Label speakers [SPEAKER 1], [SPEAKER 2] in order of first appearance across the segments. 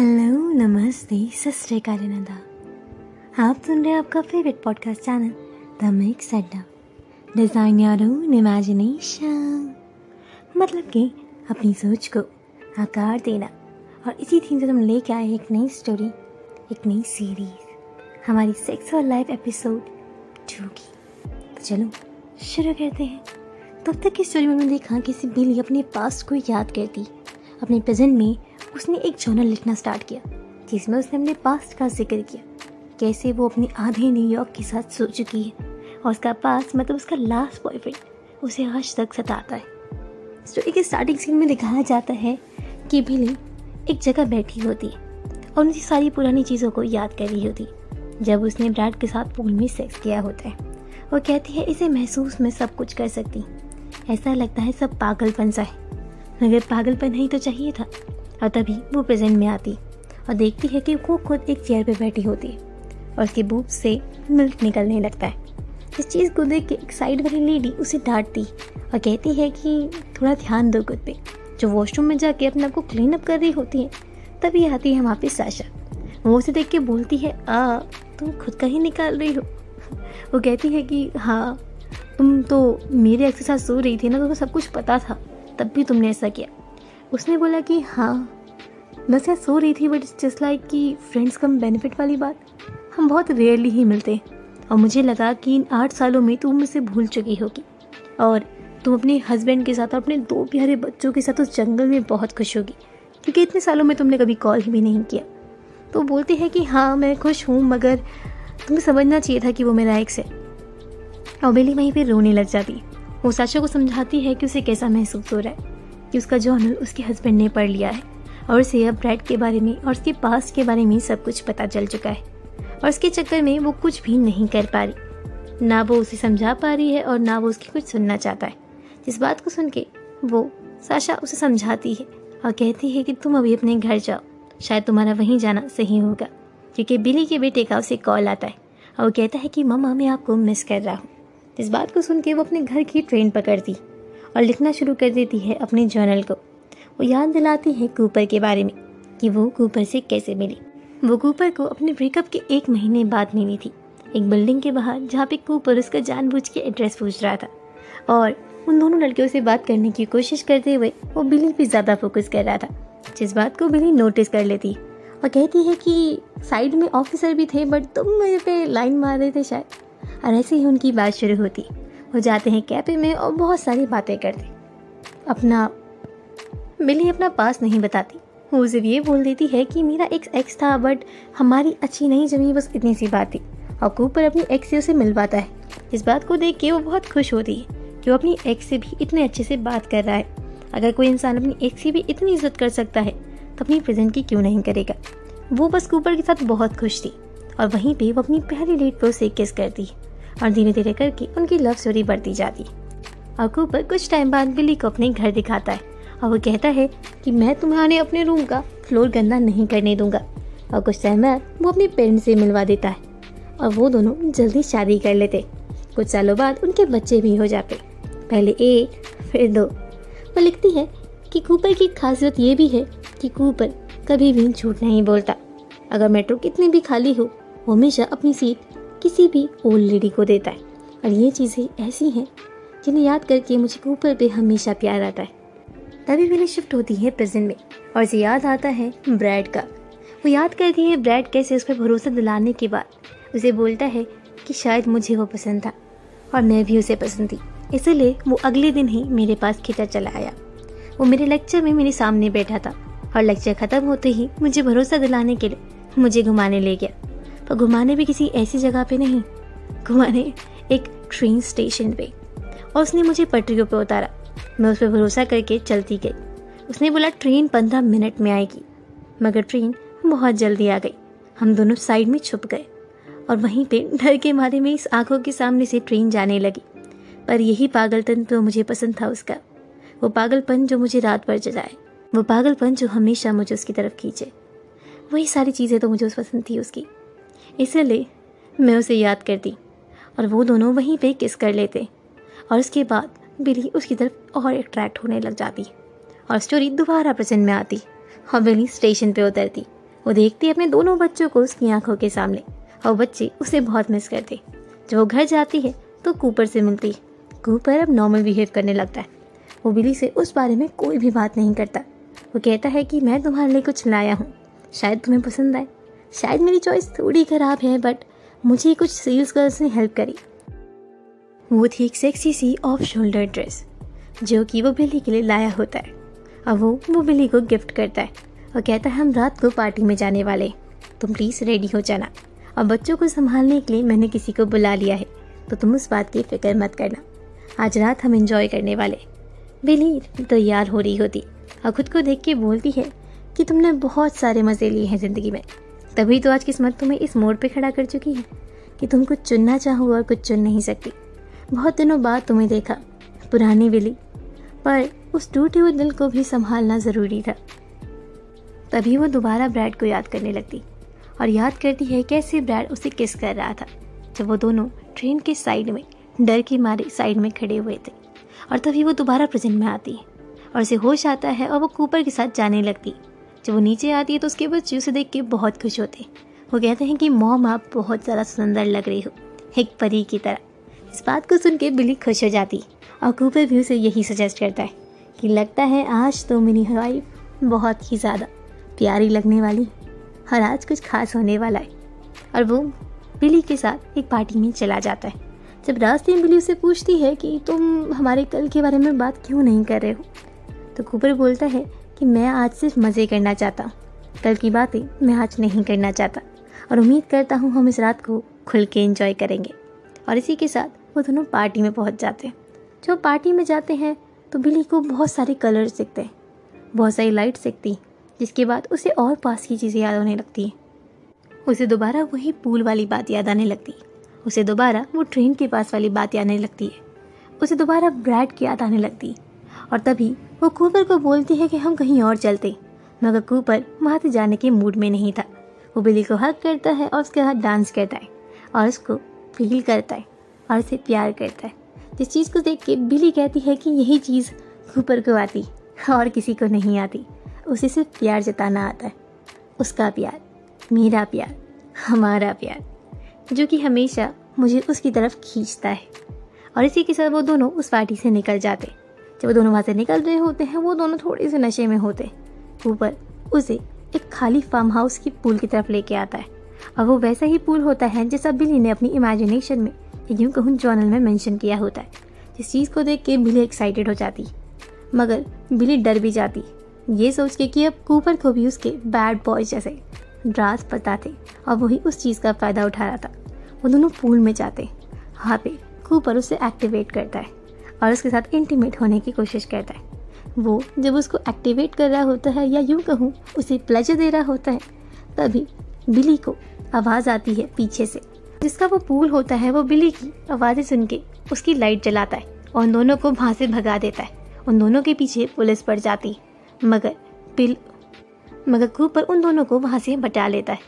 [SPEAKER 1] Hello, नमस्ते सत नंदा आप सुन रहे हैं आपका favourite podcast channel the mix Adda design your own imagination मतलब कि अपनी सोच को आकार देना। और इसी थीम से तुम लेके आए एक नई स्टोरी एक नई सीरीज़ हमारी सेक्स और लाइफ एपिसोड टू की। तो चलो, शुरू करते हैं। तब तक की स्टोरी में मैंने देखा किसी बिल्ली अपने पास्ट को याद करती अपने प्रेजेंट में उसने एक जर्नल लिखना स्टार्ट किया, जिसमें उसने अपने पास्ट का ज़िक्र किया, कैसे वो अपने आधे न्यूयॉर्क के साथ सो चुकी है और उसका पास मतलब उसका लास्ट बॉयफ्रेंड उसे आज तक सताता है। स्टोरी के स्टार्टिंग सीन में दिखाया जाता है कि बिली एक जगह बैठी होती है और उनकी सारी पुरानी चीज़ों को याद कर रही होती जब उसने ब्रैड के साथ पूल में सेक्स किया होता है। वो कहती है, इसे महसूस में सब कुछ कर सकती ऐसा लगता है सब पागलपन सा है। मगर पागलपन ही तो चाहिए था। और तभी वो प्रेजेंट में आती और देखती है कि वो खुद एक चेयर पर बैठी होती और उसके बूथ से मिल्क निकलने लगता है। इस चीज़ को देख के एक साइड वाली लेडी उसे डांटती और कहती है कि थोड़ा ध्यान दो खुद पे। जो वॉशरूम में जाके अपने आप को क्लीन अप कर रही होती है, तभी आती है वहाँ पे साशा। वो उसे देख के बोलती है, आ, तुम खुद का ही निकाल रही हो। वो कहती है कि हाँ तुम तो मेरे एक्स के साथ सो रही थी ना तो सब कुछ पता था, तब भी तुमने ऐसा किया। उसने बोला कि हाँ बस यार सो रही थी बट इट्स जस्ट लाइक कि फ्रेंड्स कम बेनिफिट वाली बात। हम बहुत रेयरली ही मिलते और मुझे लगा कि इन आठ सालों में तुम मुझसे भूल चुकी होगी। और तुम अपने हस्बैंड के साथ और अपने दो प्यारे बच्चों के साथ उस जंगल में बहुत खुश होगी। क्योंकि इतने सालों में तुमने कभी कॉल भी नहीं किया। तो बोलते हैं कि हाँ मैं खुश हूँ, मगर तुम्हें समझना चाहिए था कि वो मेरा एक्स है। और बेली वहीं पर रोने लग जाती। वो साशा को समझाती है कि उसे कैसा महसूस हो रहा है। कि उसका जर्नल उसके हस्बैंड ने पढ़ लिया है और उसे अब ब्रैड के बारे में और उसके पास के बारे में सब कुछ पता चल चुका है। और उसके चक्कर में वो कुछ भी नहीं कर पा रही। ना वो उसे समझा पा रही है और ना वो उसकी कुछ सुनना चाहता है। जिस बात को सुन के वो साशा उसे समझाती है और कहती है कि तुम अभी अपने घर जाओ। शायद तुम्हारा वहीं जाना सही होगा, क्योंकि बिली के बेटे का उसे कॉल आता है और वो कहता है कि मम्मा, मैं आपको मिस कर रहा हूँ। इस बात को सुन के वो अपने घर की ट्रेन पकड़ती। और लिखना शुरू कर देती है अपने जर्नल को। वो याद दिलाती है कूपर के बारे में कि वो कूपर से कैसे मिली। वो कूपर को अपने ब्रेकअप के एक महीने बाद मिली थी। एक बिल्डिंग के बाहर, जहाँ पे कूपर उसका जानबूझ के एड्रेस पूछ रहा था। और उन दोनों लड़कियों से बात करने की कोशिश करते हुए वो बिली पे ज़्यादा फोकस कर रहा था, जिस बात को बिली नोटिस कर लेती। और कहती है कि साइड में ऑफिसर भी थे बट तुम मेरे पे लाइन मार रहे थे शायद। और ऐसे ही उनकी बात शुरू होती। वो जाते हैं कैफ़े में और बहुत सारी बातें करते। अपना बिली अपना पास नहीं बताती। वो सिर्फ़ ये बोल देती है कि मेरा एक एक्स था बट हमारी अच्छी नहीं जमी, बस इतनी सी बात थी। और कूपर अपनी एक्स से उसे मिलवाता है। इस बात को देख के वो बहुत खुश होती है कि वो अपनी एक्स से भी इतने अच्छे से बात कर रहा है। अगर कोई इंसान अपनी एक्स की भी इतनी इज़्ज़त कर सकता है तो अपनी प्रेजेंट की क्यों नहीं करेगा? वो बस कूपर के साथ बहुत खुश थी और वहीं पे वो अपनी पहली डेट पर उसे किस करती है। और धीरे धीरे करके उनकी लव स्टोरी बढ़ती जाती। और कूपर कुछ टाइम बाद बिल्ली को अपने घर दिखाता है और वो कहता है कि मैं तुम्हारे अपने रूम का फ्लोर गंदा नहीं करने दूँगा। और कुछ टाइम बाद वो अपने पेरेंट्स से मिलवा देता है और वो दोनों जल्दी शादी कर लेते। कुछ सालों बाद उनके बच्चे भी हो जाते। पहले एक, फिर दो। वो लिखती है कि कूपर की खासियत ये भी है कि कूपर कभी भी झूठ नहीं बोलता। अगर मेट्रो कितनी भी खाली हो, वो हमेशा अपनी सीट किसी भी ओल्ड लेडी को देता है। और ये चीज़ें ऐसी हैं जिन्हें याद करके मुझे कूपर पे हमेशा प्यार आता है। तभी विली शिफ्ट होती है प्रेजेंट में। और उसे याद आता है ब्रैड का। वो याद करती है ब्रैड कैसे उस पर भरोसा दिलाने के बाद। उसे बोलता है कि शायद मुझे वो पसंद था। और मैं भी उसे पसंद थी। इसलिए वो अगले दिन ही मेरे पास खिंचा चला आया। वो मेरे लेक्चर में मेरे सामने बैठा था। और लेक्चर ख़त्म होते ही मुझे भरोसा दिलाने के लिए मुझे घुमाने ले गया। और घुमाने भी किसी ऐसी जगह पे नहीं, घुमाने एक ट्रेन स्टेशन पे। और उसने मुझे पटरियों पे उतारा। मैं उस पर भरोसा करके चलती गई। उसने बोला ट्रेन पंद्रह मिनट में आएगी। मगर ट्रेन बहुत जल्दी आ गई। हम दोनों साइड में छुप गए। और वहीं पे डर के मारे में इस आँखों के सामने से ट्रेन जाने लगी। पर यही पागलपन तो मुझे पसंद था उसका। वो पागलपन जो मुझे रात भर जलाए वो पागलपन जो हमेशा मुझे उसकी तरफ़ खींचे। वही सारी चीज़ें तो मुझे उस पसंद थी उसकी। इसलिए मैं उसे याद करती और वो दोनों वहीं पे किस कर लेते और उसके बाद बिली उसकी तरफ़ और अट्रैक्ट होने लग जाती और स्टोरी दोबारा प्रेजेंट में आती और बिली स्टेशन पे उतरती। वो देखती अपने दोनों बच्चों को उसकी आँखों के सामने और बच्चे उसे बहुत मिस करते। जब वो घर जाती है तो कूपर से मिलती। कूपर अब नॉर्मल बिहेव करने लगता है। वो बिली से उस बारे में कोई भी बात नहीं करता। वो कहता है कि मैं तुम्हारे लिए कुछ लाया हूँ। शायद तुम्हें पसंद आए। शायद मेरी चॉइस थोड़ी ख़राब है बट मुझे कुछ सेल्स गर्ल्स ने हेल्प करी। वो थी एक सेक्सी सी ऑफ़ शोल्डर ड्रेस जो कि वो बिल्ली के लिए लाया होता है। और वो वो बिल्ली को गिफ्ट करता है और कहता है, हम रात को पार्टी में जाने वाले तुम प्लीज़ रेडी हो जाना। और बच्चों को संभालने के लिए मैंने किसी को बुला लिया है तो तुम उस बात की फ़िक्र मत करना। आज रात हम इंजॉय करने वाले बिली तैयार हो रही होती और खुद को देख के बोलती है कि तुमने बहुत सारे मज़े लिए हैं ज़िंदगी में। तभी तो आज किस्मत तुम्हें इस मोड़ पे खड़ा कर चुकी है कि तुम कुछ चुनना चाहो और कुछ चुन नहीं सकती। बहुत दिनों बाद तुम्हें देखा, पुरानी विली पर उस टूटे हुए दिल को भी संभालना ज़रूरी था। तभी वो दोबारा ब्रैड को याद करने लगती और याद करती है कैसे ब्रैड उसे किस कर रहा था, जब वो दोनों ट्रेन के साइड में, डर के मारे साइड में खड़े हुए थे। और तभी वो दोबारा प्रेजेंट में आती है और उसे होश आता है और वो कूपर के साथ जाने लगती। जब वो नीचे आती है तो उसके बच्चे उसे देख के बहुत खुश होते वो कहते हैं कि, मॉम, आप बहुत ज़्यादा सुंदर लग रही हो, एक परी की तरह। इस बात को सुन के बिली खुश हो जाती और कूपर भी उसे यही सजेस्ट करता है कि, लगता है आज तो मेरी वाइफ बहुत ही ज़्यादा प्यारी लगने वाली और आज कुछ खास होने वाला है। और वो बिली के साथ एक पार्टी में चला जाता है। जब रास्ते में बिली उसे पूछती है कि, तुम हमारे कल के बारे में बात क्यों नहीं कर रहे हो? तो कूपर बोलता है कि मैं आज सिर्फ़ मज़े करना चाहता। हूँ कल की बातें मैं आज नहीं करना चाहता। और उम्मीद करता हूँ हम इस रात को खुल के इंजॉय करेंगे। और इसी के साथ वो दोनों पार्टी में पहुँच जाते हैं। जब पार्टी में जाते हैं तो बिली को बहुत सारे कलर्स दिखते हैं। बहुत सारी लाइट्स दिखती जिसके बाद उसे और पास की चीज़ें याद होने लगती हैं। उसे दोबारा वही पूल वाली बात याद आने लगती है। उसे दोबारा वो ट्रेन के पास वाली बात याद आने लगती है। उसे दोबारा ब्रैड की याद आने लगती और तभी वो कूपर को बोलती है कि हम कहीं और चलते। मगर कूपर वहाँ से जाने के मूड में नहीं था। वो बिली को हक करता है और उसके साथ डांस करता है और उसको फील करता है और उसे प्यार करता है। जिस चीज़ को देख के बिली कहती है कि यही चीज़ कूपर को आती, और किसी को नहीं आती। उसे सिर्फ़ प्यार जताना आता है। उसका प्यार, मेरा प्यार, हमारा प्यार, जो कि हमेशा मुझे उसकी तरफ़ खींचता है। और इसी के साथ वो दोनों उस पार्टी से निकल जाते। जब वो दोनों वहाँ से निकल रहे होते हैं, वो दोनों थोड़े से नशे में होते ऊपर उसे एक खाली फार्म हाउस की पूल की तरफ़ लेके आता है। और वो वैसा ही पूल होता है जैसा बिली ने अपनी इमेजिनेशन में, यूँ कहूँ जर्नल में मेंशन किया होता है। जिस चीज़ को देख के बिली एक्साइटेड हो जाती। मगर बिली डर भी जाती। ये सोच के कि अब कूपर को भी उसके बैड बॉय जैसे ड्रास पता थे, और वही उस चीज़ का फ़ायदा उठा रहा था। वो दोनों पूल में जाते। वहाँ पे कूपर उसे एक्टिवेट करता है। और उसके साथ इंटीमेट होने की कोशिश करता है। वो जब उसको एक्टिवेट कर रहा होता है या यूँ कहूँ, उसे प्लेजर दे रहा होता है, तभी बिली को आवाज़ आती है पीछे से। जिसका वो पूल होता है, वो बिली की आवाज़ें सुन के उसकी लाइट जलाता है और दोनों को वहाँ से भगा देता है। उन दोनों के पीछे पुलिस पड़ जाती है, मगर बिल, मगर कूपर उन दोनों को वहाँ से बचा लेता है।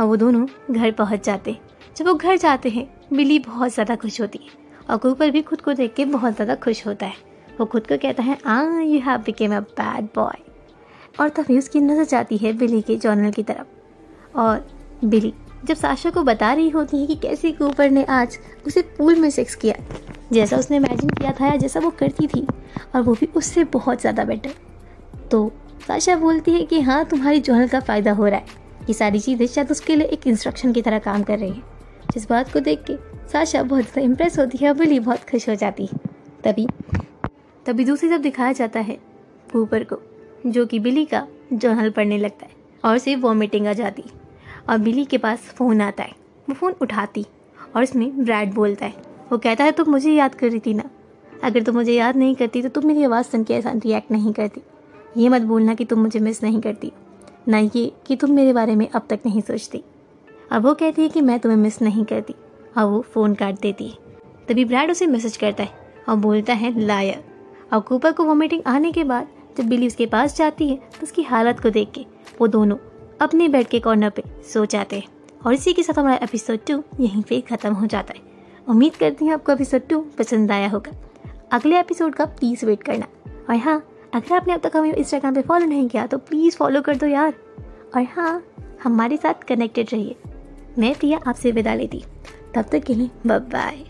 [SPEAKER 1] और वो दोनों घर पहुँच जाते हैं। जब वो घर जाते हैं, बिली बहुत ज़्यादा खुश होती है। और कूपर भी खुद को देख के बहुत ज़्यादा खुश होता है। वो खुद को कहता है आ you have become a bad boy और तभी उसकी नज़र जाती है बिली के जर्नल की तरफ़। और बिली जब साशा को बता रही होती है कि कैसे कूपर ने आज उसे पूल में सेक्स किया, जैसा उसने इमेजिन किया था या जैसा वो करती थी, और वो भी उससे बहुत ज़्यादा बेटर तो साशा बोलती है कि हाँ तुम्हारी जर्नल का फ़ायदा हो रहा है ये सारी चीज़ें शायद उसके लिए एक इंस्ट्रक्शन की तरह काम कर रही है। जिस बात को देख के साशा बहुत इम्प्रेस होती है और बिली बहुत खुश हो जाती है। तभी तभी दूसरी तरफ़ दिखाया जाता है कूपर को, जो कि बिली का जर्नल पढ़ने लगता है और उसे वॉमिटिंग आ जाती और बिली के पास फ़ोन आता है। वो फ़ोन उठाती और उसमें ब्रैड बोलता है। वो कहता है, तुम तो मुझे याद कर रही थी ना? अगर तुम तो मुझे याद नहीं करती तो तुम मेरी आवाज़ सुन के ऐसा रिएक्ट नहीं करती। ये मत बोलना कि तुम मुझे मिस नहीं करती। ना ये कि तुम मेरे बारे में अब तक नहीं सोचती। अब वो कहती है कि मैं तुम्हें मिस नहीं करती। और वो फ़ोन काट देती है। तभी ब्रैड उसे मैसेज करता है और बोलता है लायर और कूपर को वॉमिटिंग आने के बाद जब बिली उसके पास जाती है तो उसकी हालत को देख के वो दोनों अपने बेड के कॉर्नर पे सो जाते हैं। और इसी के साथ हमारा एपिसोड टू यहीं पे ख़त्म हो जाता है। उम्मीद करती हूँ आपको एपिसोड टू पसंद आया होगा। अगले एपिसोड का प्लीज़ वेट करना। और हाँ अगर आपने अब तक हमें इंस्टाग्राम पे फॉलो नहीं किया तो प्लीज़ फॉलो कर दो यार। और हाँ हमारे साथ कनेक्टेड रहिए। मैं प्रिया आपसे विदा लेती तब तक के लिए बाय